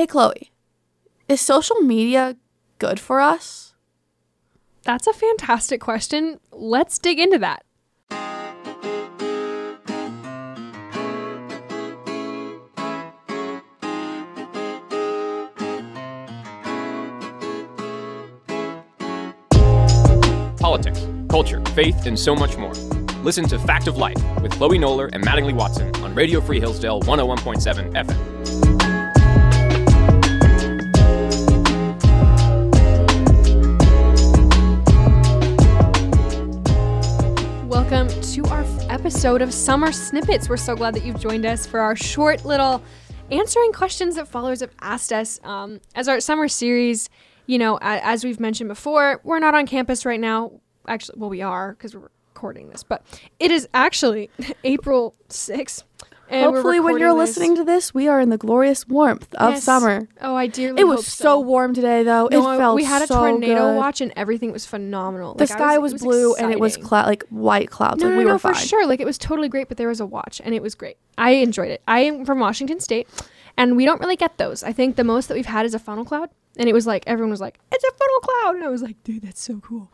Hey, Chloe, is social media good for us? That's a fantastic question. Let's dig into that. Politics, culture, faith, and so much more. Listen to Fact of Life with Chloe Noller and Mattingly Watson on Radio Free Hillsdale 101.7 FM. To our episode of Summer Snippets. We're so glad that you've joined us for our short little answering questions that followers have asked us. Um, as our summer series, you know, as we've mentioned before, we're not on campus right now. Actually, well, we are because we're recording this, but it is actually April 6th. And Hopefully, when you're this- listening to this, we are in the glorious warmth of Yes. summer. Oh, I dearly It was hope so. warm today, though. No, it felt like we had a so tornado good. watch and everything was phenomenal. The Like, sky was, it blue and it was exciting. like white clouds. No, like no, we no, were for fine. sure. Like it was totally great, but there was a watch and it was great. I enjoyed it. I am from Washington State, and we don't really get those. I think the most that we've had is a funnel cloud, and it was like everyone was like, "It's a funnel cloud," and I was like, "Dude, that's so cool."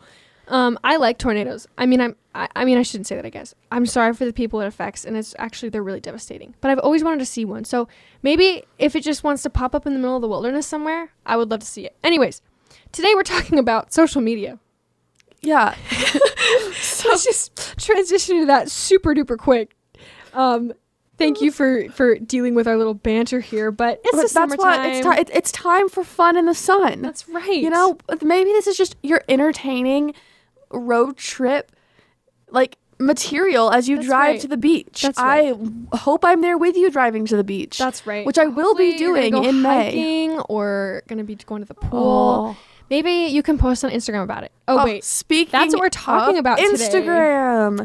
Um, I like tornadoes. I mean, I'm. I, I mean, I shouldn't say that. I guess I'm sorry for the people it affects, and it's actually they're really devastating. But I've always wanted to see one. So maybe if it just wants to pop up in the middle of the wilderness somewhere, I would love to see it. Anyways, today we're talking about social media. Yeah. so let's just transition to that super duper quick. Um, thank you for for dealing with our little banter here, but it's But the that's summertime. it's, ti- it's time for fun in the sun. That's right. You know, maybe this is just your entertaining road trip, like material as you That's drive right. to the beach. That's I hope I'm there with you driving to the beach. that's right. which I will be Hopefully you're doing go in May. or gonna be going to the pool. Oh. Maybe you can post on Instagram about it. Oh, Oh, wait, speaking That's what we're talking about today.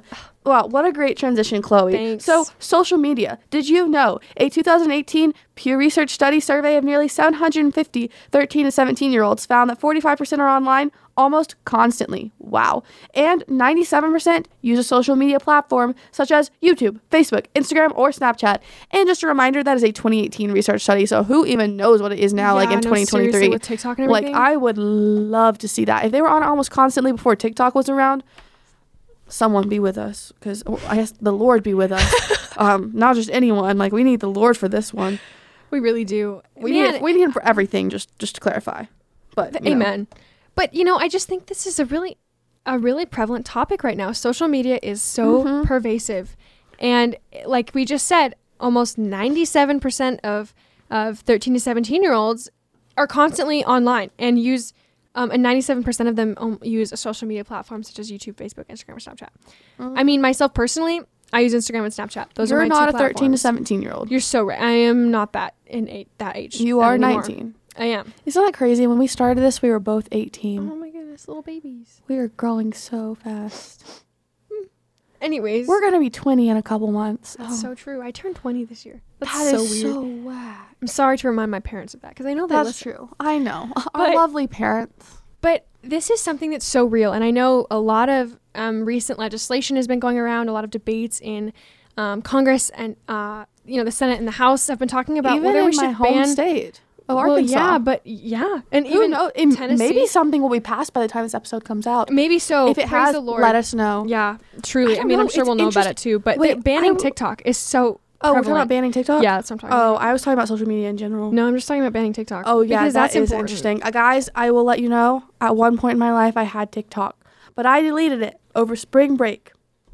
Wow, what a great transition, Chloe. Thanks. So, social media. Did you know a 2018 Pew Research study survey of nearly 750 13 to 17 year olds found that 45% are online almost constantly. Wow. And 97% use a social media platform such as YouTube, Facebook, Instagram, or Snapchat. And just a reminder that is a 2018 research study, so who even knows what it is now, like Yeah, in no, seriously, 2023? with TikTok and everything? Like. I would love to see that. If they were on almost constantly before TikTok was around, someone be with us. Because I guess the Lord be with us. um, not just anyone. Like, we need the Lord for this one. we really do. We Man, need we need him for everything, just just to clarify. But know. Amen. But you know, I just think this is a really a really prevalent topic right now. Social media is so Mhm. pervasive. And like we just said, almost 97% of of 13 to 17 year olds are constantly online and use um, and 97% of them um, use social media platforms such as YouTube, Facebook, Instagram, or Snapchat. I mean, myself personally, I use Instagram and Snapchat. Those You're are my not two a 13 to 17 year old. You're so right. I am not that in eight, that age. You are anymore. 19. I am. Isn't that crazy? When we started this, we were both 18. Oh my goodness, little babies. We are growing so fast. Anyways, We're gonna be 20 in a couple months. that's Oh, so true. I turned 20 this year. That's that so is weird. so whack. I'm sorry to remind my parents of that because I know That's listen. true. I know. Our But- lovely parents. But this is something that's so real, and I know a lot of um, recent legislation has been going around. A lot of debates in um, Congress and uh, you know the Senate and the House have been talking about Even whether in we my should home ban. state of well, Arkansas. yeah, but yeah, and Who even knows? It- Tennessee. Maybe something will be passed by the time this episode comes out. maybe so. if it praise has, the Lord. let us know. Yeah, truly. I I, mean, know, I'm sure it's we'll know about it too. But Wait, the banning I TikTok is so. Oh, we're talking about banning TikTok. Yeah, that's what I'm talking Oh, about. I was talking about social media in general. No, I'm just talking about banning TikTok. Oh yeah, because that that's is interesting. Uh, guys, I will let you know. At one point in my life, I had TikTok, but I deleted it over spring break.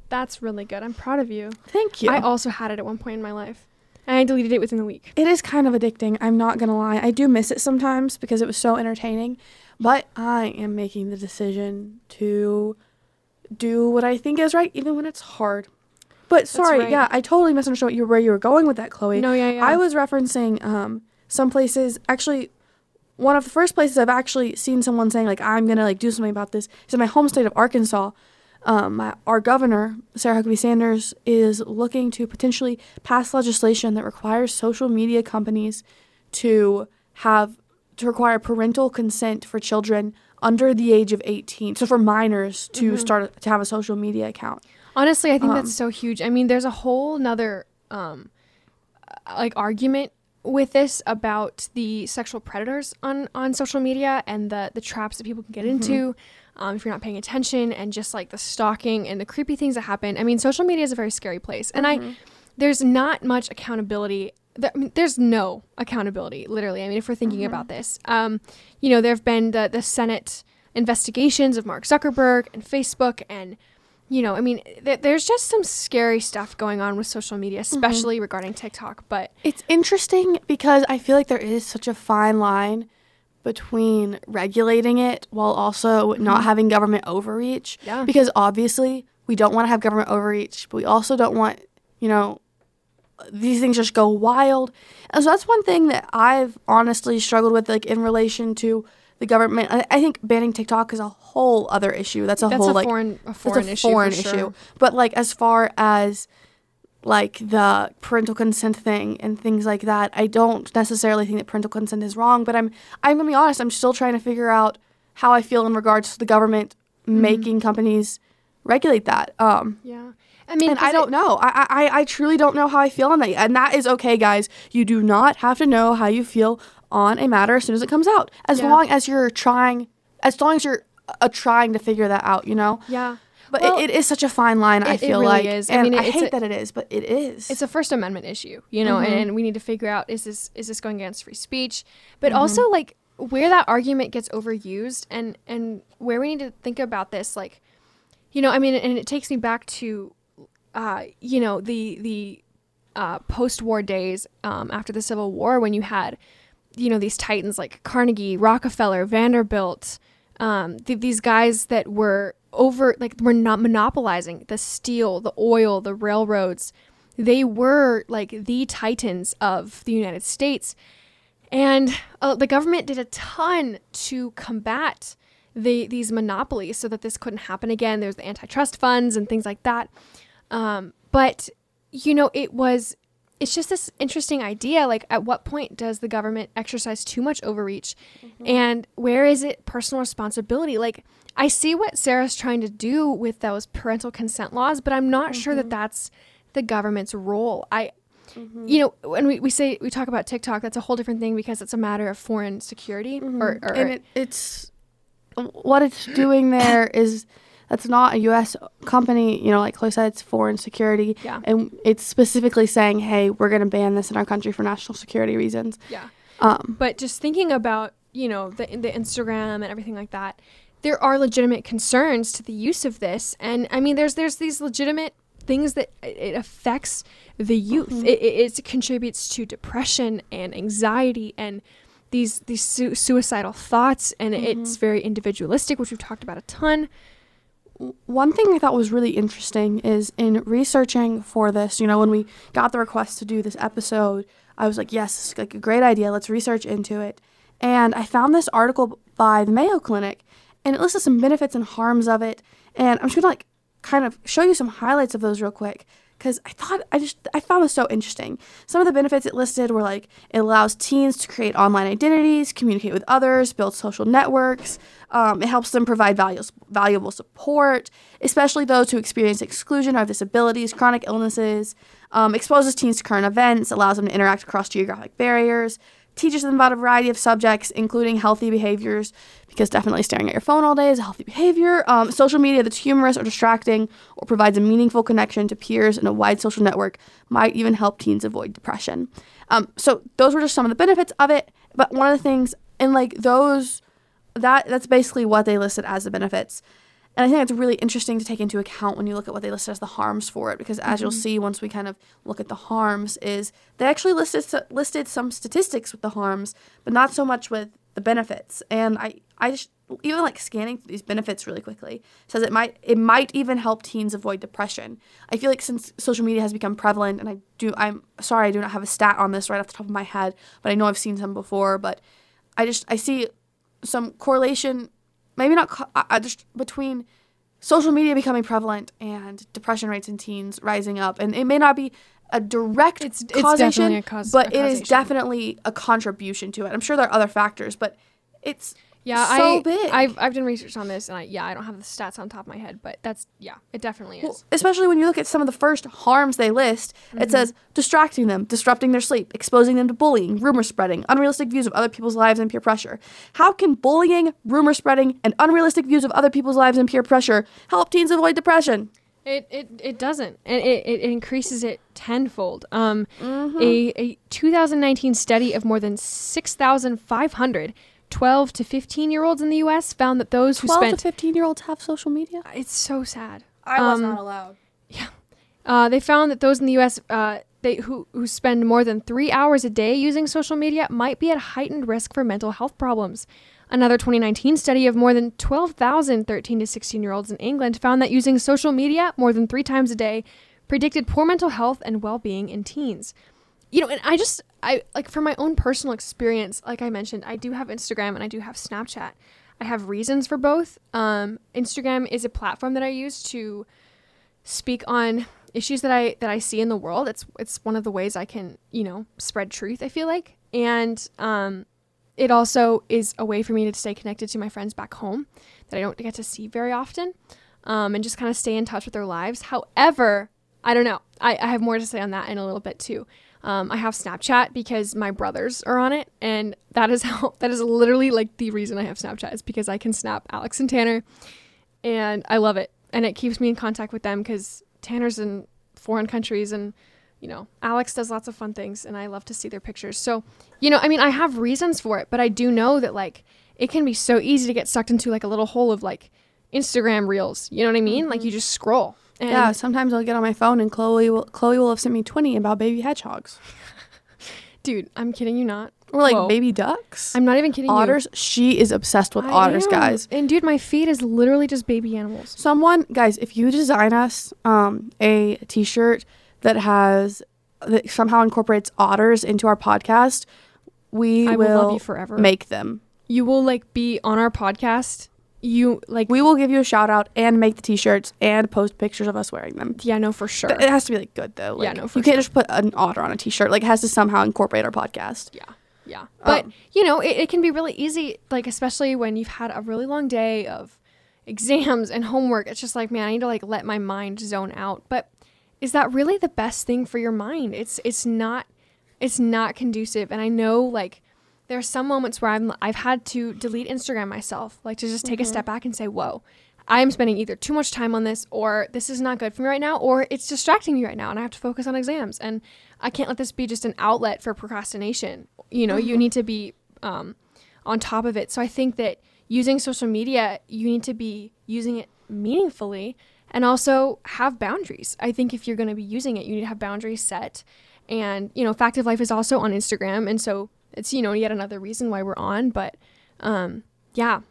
That's really good. I'm proud of you. Thank you. I also had it at one point in my life. And I deleted it within the week. it is kind of addicting. I'm not gonna lie. I do miss it sometimes because it was so entertaining. But I am making the decision to do what I think is right, even when it's hard. But sorry, right. yeah, I totally misunderstood what you, where you were going with that, Chloe. No, yeah, yeah. I was referencing um, some places. Actually, one of the first places I've actually seen someone saying like I'm gonna like do something about this is in my home state of Arkansas. Um, my, our governor Sarah Huckabee Sanders is looking to potentially pass legislation that requires social media companies to have to require parental consent for children under the age of 18 so for minors to Mm-hmm. start to have a social media account Honestly, I think Um, that's so huge. I mean, there's a whole nother um like argument with this about the sexual predators on on social media and the the traps that people can get into um, if you're not paying attention and just like the stalking and the creepy things that happen. I mean, social media is a very scary place, and I there's not much accountability. There, I mean, there's no accountability, literally. I mean, if we're thinking mm-hmm. about this, um, you know, there have been the the Senate investigations of Mark Zuckerberg and Facebook and you know, I mean, th- there's just some scary stuff going on with social media, mm-hmm. especially regarding TikTok. But It's interesting because I feel like there is such a fine line between regulating it while also mm-hmm. not having government overreach. Yeah. Because obviously we don't want to have government overreach, but we also don't want, you know, these things just go wild. And so that's one thing that I've honestly struggled with, like in relation to the government. I, I think banning TikTok is a whole other issue. That's a that's whole a like foreign a foreign a issue. foreign for issue. sure. But like as far as like the parental consent thing and things like that, I don't necessarily think that parental consent is wrong. But I'm I'm gonna be honest. I'm still trying to figure out how I feel in regards to the government Mm-hmm. making companies regulate that. Um, Yeah. I mean, and I don't it- know. I, I I truly don't know how I feel on that, and that is okay, guys. You do not have to know how you feel on a matter as soon as it comes out, as Yeah. long as you're trying, as long as you're uh, trying to figure that out. You know. Yeah. But Well, it, it is such a fine line. I it- it feel really like, is. I and mean, I hate a- that it is, but it is. it's a First Amendment issue, you know, and, Mm-hmm. and we need to figure out is this is this going against free speech, but also like where that argument gets overused and and where we need to think about this, like, you know, I mean, and it takes me back to, uh, you know, the the uh, post-war days um, after the Civil War when you had, you know, these titans like Carnegie, Rockefeller, Vanderbilt, um, th- these guys that were over like were not monopolizing the steel, the oil, the railroads. They were like the titans of the United States, and uh, the government did a ton to combat the these monopolies so that this couldn't happen again. There's the antitrust funds and things like that. Um, but you know, it was it's just this interesting idea like at what point does the government exercise too much overreach? Mm-hmm. And where is it personal responsibility? Like i see what sarah's trying to do with those parental consent laws but i'm not sure that mm-hmm. that's the government's role. I mm-hmm. you know when we, we say we talk about tiktok that's a whole different thing because it's a matter of foreign security or, or and it, it's what it's doing there is that's not a U.S. company. You know, like Chloe said, it's foreign security, Yeah. and it's specifically saying, "Hey, we're going to ban this in our country for national security reasons." yeah Um, but just thinking about you know the the Instagram and everything like that, there are legitimate concerns to the use of this, and I mean there's there's these legitimate things that it affects the youth. It, it, it contributes to depression and anxiety and these these su- suicidal thoughts, and it's very individualistic, which we've talked about a ton. One thing I thought was really interesting is in researching for this, you know, when we got the request to do this episode, I was like, yes, like a great idea. Let's research into it. And I found this article by the Mayo Clinic and it listed some benefits and harms of it. And I'm just gonna like kind of show you some highlights of those real quick because I thought I just I found this so interesting. Some of the benefits it listed were like it allows teens to create online identities, communicate with others, build social networks. Um, it helps them provide valuable valuable support, especially those who experience exclusion or disabilities, chronic illnesses. Um, exposes teens to current events, allows them to interact across geographic barriers, teaches them about a variety of subjects, including healthy behaviors, because definitely staring at your phone all day is a healthy behavior. Um, social media that's humorous or distracting or provides a meaningful connection to peers in a wide social network might even help teens avoid depression. Um, so those were just some of the benefits of it. But one of the things, and like those, that that's basically what they listed as the benefits. And I think it's really interesting to take into account when you look at what they listed as the harms for it, because as you'll mm-hmm. see once we kind of look at the harms, is they actually listed listed some statistics with the harms, but not so much with the benefits. And I I just even like scanning through these benefits really quickly says it might it might even help teens avoid depression. I feel like since social media has become prevalent, and I do I'm sorry I do not have a stat on this right off the top of my head, but I know I've seen some before. But I just I see some correlation, maybe not co- I, just between social media becoming prevalent and depression rates in teens rising up, and it may not be a direct It's- it's causation, definitely a cause- but a it is causation. definitely a contribution to it. I'm sure there are other factors, but it's Yeah, so I, big. I've I've done research on this, and I yeah, I don't have the stats on top of my head, but that's yeah, it definitely is. Well, especially when you look at some of the first harms they list, Mm-hmm. it says distracting them, disrupting their sleep, exposing them to bullying, rumor spreading, unrealistic views of other people's lives and peer pressure. How can bullying, rumor spreading, and unrealistic views of other people's lives and peer pressure help teens avoid depression? It, it, it doesn't, and it, it increases it tenfold. Um, Mm-hmm. a, a 2019 study of more than 6,500 12 to 15 year olds in the U.S. found that those who 12 spent to 15 year olds have social media? it's so sad. I was Um, not allowed. Yeah. Uh, they found that those in the U.S. Uh, they who who spend more than three hours a day using social media might be at heightened risk for mental health problems. Another 2019 study of more than 12,000 13 to 16 year olds in England found that using social media more than three times a day predicted poor mental health and well being in teens. You know, and I just I like from my own personal experience, like I mentioned, I do have Instagram and I do have Snapchat. I have reasons for both. Um, Instagram is a platform that I use to speak on issues that I that I see in the world. It's it's one of the ways I can you know spread truth. I feel like, and um, it also is a way for me to stay connected to my friends back home that I don't get to see very often, um, and just kind of stay in touch with their lives. However, I don't know. I, I have more to say on that in a little bit too. Um, I have Snapchat because my brothers are on it, and that is how that is literally like the reason I have Snapchat is because I can snap Alex and Tanner, and I love it, and it keeps me in contact with them because Tanner's in foreign countries, and you know Alex does lots of fun things, and I love to see their pictures. So, you know, I mean, I have reasons for it, but I do know that like it can be so easy to get sucked into like a little hole of like Instagram reels. You know what I mean? Like you just scroll. And yeah, sometimes I'll get on my phone and Chloe will Chloe will have sent me 20 about baby hedgehogs. dude, I'm kidding you not. Or like Whoa. baby ducks. I'm not even kidding otters. She is obsessed with. I otters, am. guys. And dude, my feed is literally just baby animals. Someone, guys, if you design us um, a T-shirt that has that somehow incorporates otters into our podcast, we I will will love you forever. make them. You will like be on our podcast. You like We will give you a shout out and make the T-shirts and post pictures of us wearing them. yeah, no, for sure. But It has to be like good though. Yeah, no, for you can't just put an otter on a T-shirt. Like it has to somehow incorporate our podcast. Yeah. Yeah. But, Um, you know, it, it can be really easy, like, especially when you've had a really long day of exams and homework. It's just like, man, I need to, like, let my mind zone out. But is that really the best thing for your mind? It's, it's not, it's not conducive. And I know, like, there are some moments where I'm, I've had to delete Instagram myself, like, to just take a step back and say, whoa. I am spending either too much time on this or this is not good for me right now or it's distracting me right now and I have to focus on exams and I can't let this be just an outlet for procrastination. You know, you need to be um, on top of it. So I think that using social media, you need to be using it meaningfully and also have boundaries. I think if you're going to be using it, you need to have boundaries set. And, you know, Fact of Life is also on Instagram. And so it's, you know, yet another reason why we're on. But um, yeah,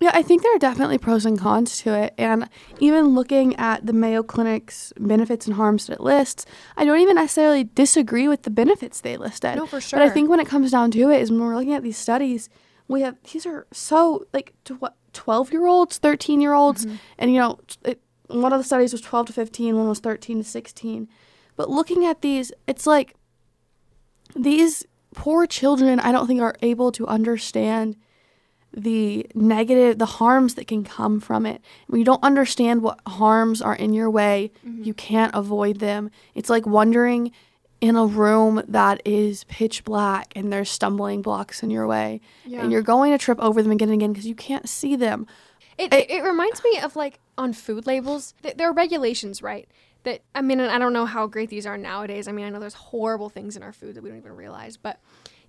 Yeah, I think there are definitely pros and cons to it. And even looking at the Mayo Clinic's benefits and harms that it lists, I don't even necessarily disagree with the benefits they listed. No, for sure. But I think when it comes down to it, is when we're looking at these studies, we have these are so like tw- 12 year olds, 13 year olds, Mm-hmm. and you know, it, one of the studies was 12 to 15, one was 13 to 16. But looking at these, it's like these poor children, I don't think are able to understand the negative, the harms that can come from it. When you don't understand what harms are in your way, Mm-hmm. you can't avoid them. It's like wandering in a room that is pitch black and there's stumbling blocks in your way. Yeah. And you're going to trip over them again and again because you can't see them. It, it, it reminds me of like on food labels, th- there are regulations, right? That I mean, and I don't know how great these are nowadays. I mean, I know there's horrible things in our food that we don't even realize, but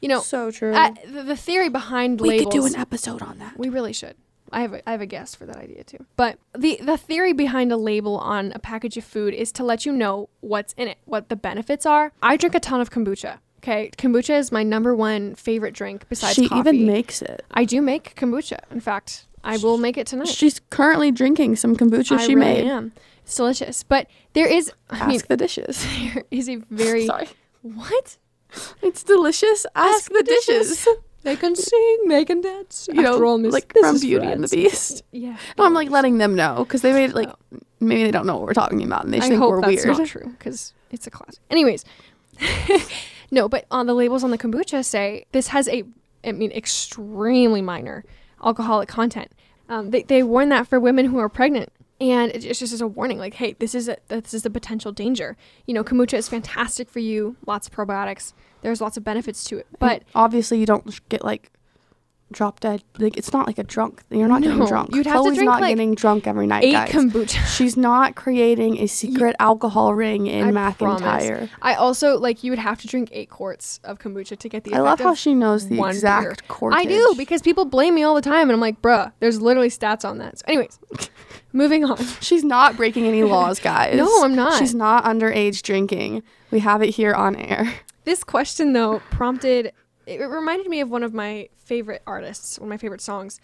you know, So true. uh, the, the theory behind we labels. We could do an episode on that. We really should. I have a, I have a guest for that idea too. But the the theory behind a label on a package of food is to let you know what's in it, what the benefits are. I drink a ton of kombucha. Okay, kombucha is my number one favorite drink besides she coffee. even makes it. I do make kombucha. In fact, I will make it tonight. She's currently drinking some kombucha I she really made. am. It's delicious. But there is I Ask mean the dishes. there is a very Sorry. what? It's delicious. Ask, the, dishes. They can sing, they can dance. You know, After all, Miss- like this from is Beauty and the Beast. Yeah. No, I'm like letting them know because they made it like maybe they don't know what we're talking about and they I think hope we're that's weird. not true because it's a classic. Anyways, no, but on the labels on the kombucha say this has a, I mean, extremely minor alcoholic content. Um, they, they warn that for women who are pregnant. And it- it's just as a warning, like, hey, this is a, this is a potential danger. You know, kombucha is fantastic for you. Lots of probiotics. There's lots of benefits to it. But And obviously you don't get like drop dead. Like it's not like a drunk. You're not getting drunk. you'd have to Chloe's drink, not like, getting drunk every night, eight guys. kombucha. She's not creating a secret alcohol ring in I promise. McIntyre. I also like you would have to drink eight quarts of kombucha to get the. I love how she knows the exact corkage. I do because people blame me all the time, and I'm like, bruh, there's literally stats on that. So, anyways, moving on. she's not breaking any laws, guys. No, I'm not. She's not underage drinking. We have it here on air. This question though prompted. It reminded me of one of my favorite artists, one of my favorite songs.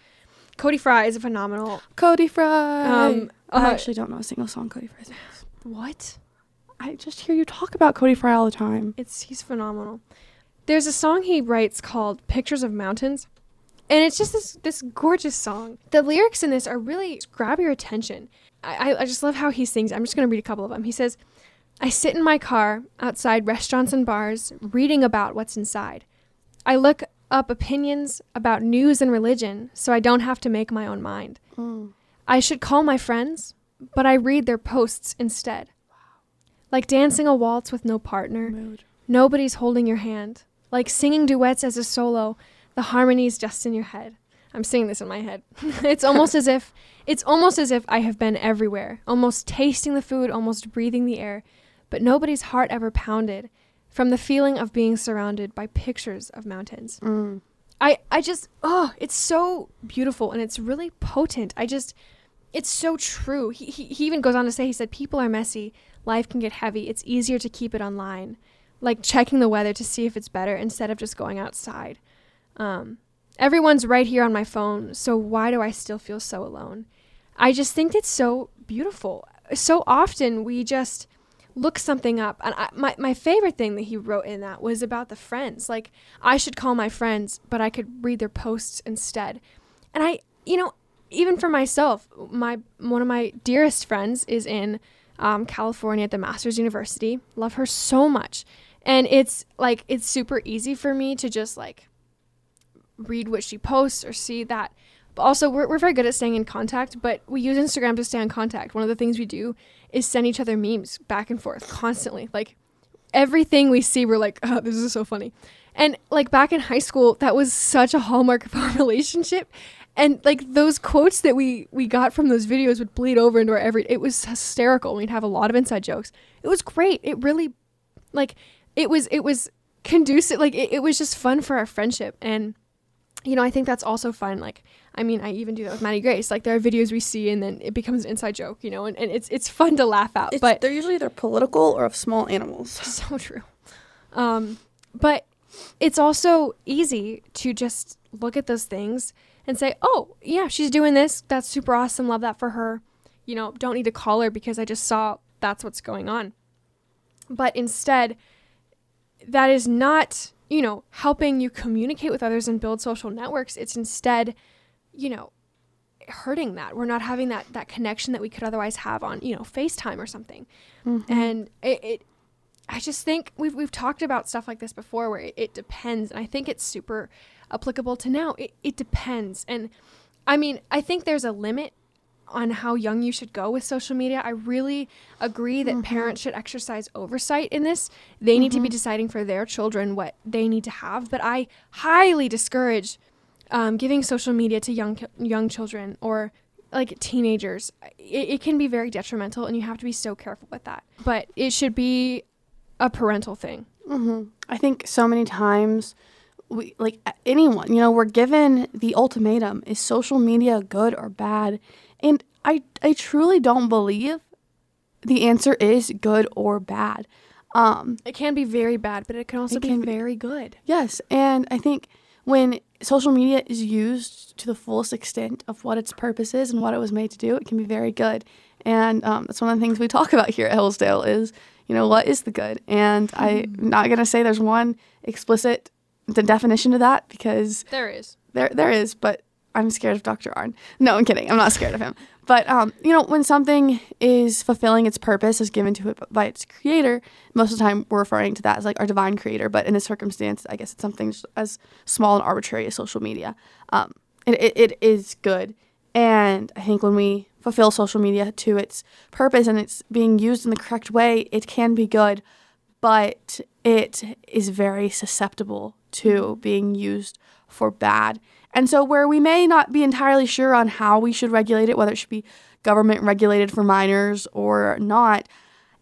Cody Fry is a phenomenal. Cody Fry. Um, I uh, actually don't know a single song Cody Fry sings. What? I just hear you talk about Cody Fry all the time. It's he's phenomenal. There's a song he writes called "Pictures of Mountains," and it's just this this gorgeous song. The lyrics in this are really grab your attention. I, I, I just love how he sings. I'm just gonna read a couple of them. He says, "I sit in my car outside restaurants and bars, reading about what's inside. I look up opinions about news and religion, so I don't have to make my own mind. Mm. I should call my friends, but I read their posts instead." Like dancing a waltz with no partner, Mood. Nobody's holding your hand. Like singing duets as a solo, the harmony's just in your head. I'm singing this in my head. it's almost as if it's almost as if I have been everywhere, almost tasting the food, almost breathing the air, but nobody's heart ever pounded from the feeling of being surrounded by pictures of mountains. Mm. I I just oh, it's so beautiful and it's really potent. I just it's so true. He, he he even goes on to say he said people are messy, life can get heavy. It's easier to keep it online, like checking the weather to see if it's better instead of just going outside. Um, everyone's right here on my phone, so why do I still feel so alone? I just think it's so beautiful. So often we just look something up, and I, my my favorite thing that he wrote in that was about the friends. Like I should call my friends, but I could read their posts instead. And I, you know, even for myself, my one of my dearest friends is in um, California at the Masters University. Love her so much, and it's like it's super easy for me to just like read what she posts or see that. Also, we're, we're very good at staying in contact, but we use Instagram to stay in contact. One of the things we do is send each other memes back and forth constantly. Like everything we see, we're like, oh, this is so funny. And like back in high school, that was such a hallmark of our relationship. And like those quotes that we we got from those videos would bleed over into our every. It was hysterical. We'd have a lot of inside jokes. It was great. It really, like, it was it was conducive. Like it, it was just fun for our friendship. And you know, I think that's also fun. Like, I mean, I even do that with Maddie Grace. Like, there are videos we see, and then it becomes an inside joke. You know, and, and it's it's fun to laugh at. It's, but they're usually either political or of small animals. so true. Um, but it's also easy to just look at those things and say, "Oh, yeah, she's doing this. That's super awesome. Love that for her." You know, don't need to call her because I just saw that's what's going on. But instead, that is not, you know, helping you communicate with others and build social networks. It's instead, you know, hurting that. We're not having that that connection that we could otherwise have on, you know, FaceTime or something. Mm-hmm. And it, it I just think we've we've talked about stuff like this before where it, it depends and I think it's super applicable to now. It it depends. And I mean, I think there's a limit on how young you should go with social media. I really agree that mm-hmm. parents should exercise oversight in this. They need to be mm-hmm. deciding for their children what they need to have, but I highly discourage um, giving social media to young young children or like teenagers. It, it can be very detrimental, and you have to be so careful with that. But it should be a parental thing. hmm I think so many times, we like anyone, you know, we're given the ultimatum: is social media good or bad? And I, I truly don't believe the answer is good or bad. Um, It can be very bad, but it can also It be can be- very good. Yes, and I think when social media is used to the fullest extent of what its purpose is and what it was made to do, it can be very good. And um, that's one of the things we talk about here at Hillsdale is, you know, what is the good? And I'm not gonna say there's one explicit de- definition to that because There is. there there is, but I'm scared of Dr. Arnn. No, I'm kidding. I'm not scared of him. But um, you know, when something is fulfilling its purpose as given to it by its creator, most of the time we're referring to that as like our divine creator. But in this circumstance, I guess it's something as small and arbitrary as social media. Um, it, it, it is good. And I think when we fulfill social media to its purpose and it's being used in the correct way, it can be good, but it is very susceptible to being used for bad. And so, where we may not be entirely sure on how we should regulate it, whether it should be government regulated for minors or not,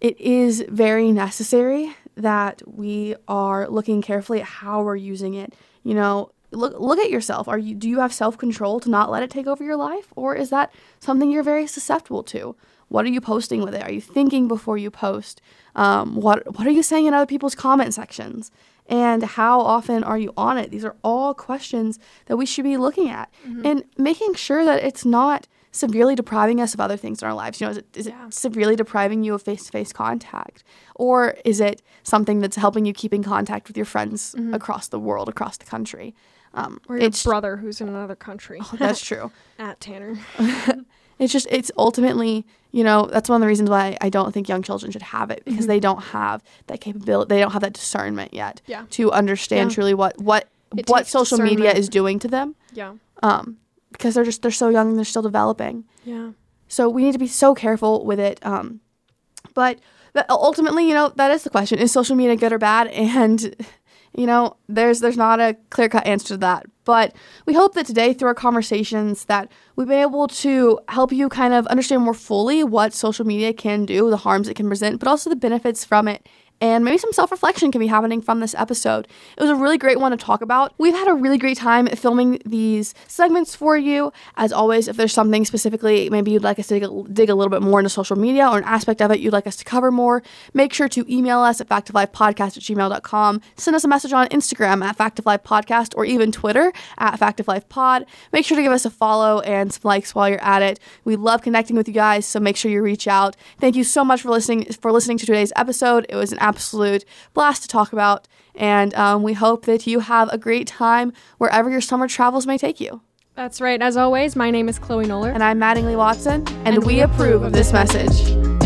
it is very necessary that we are looking carefully at how we're using it. You know, look look at yourself. Are you do you have self-control to not let it take over your life or is that something you're very susceptible to? What are you posting with it? Are you thinking before you post? Um, what what are you saying in other people's comment sections? And how often are you on it? These are all questions that we should be looking at Mm-hmm. and making sure that it's not severely depriving us of other things in our lives. You know, is it, is Yeah. it severely depriving you of face to face contact? Or is it something that's helping you keep in contact with your friends across the world, across the country? Um, Mm-hmm. Or your it's, brother who's in another country. that's true. At Tanner. It's just, it's ultimately, you know, that's one of the reasons why I don't think young children should have it because they don't have that capability. They don't have that discernment yet Yeah. to understand Yeah. truly what, what, It what social media is doing to them. Yeah. Um, because they're just, they're so young and they're still developing. Yeah. So we need to be so careful with it. Um, but ultimately, you know, that is the question: Is social media good or bad? And you know, there's there's not a clear cut answer to that. But we hope that today, through our conversations, that we've been able to help you kind of understand more fully what social media can do, the harms it can present, but also the benefits from it. And maybe some self reflection can be happening from this episode. It was a really great one to talk about. We've had a really great time filming these segments for you. As always, if there's something specifically maybe you'd like us to dig a, dig a little bit more into social media or an aspect of it you'd like us to cover more, make sure to email us at factoflifepodcast at gmail.com. Send us a message on Instagram at factoflifepodcast or even Twitter at factoflifepod. Make sure to give us a follow and some likes while you're at it. We love connecting with you guys, so make sure you reach out. Thank you so much for listening for listening to today's episode. It was an absolute blast to talk about, and um, we hope that you have a great time wherever your summer travels may take you. That's right. As always, my name is Chloe Noller. And I'm Mattingly Watson, and, And we, we approve of this message.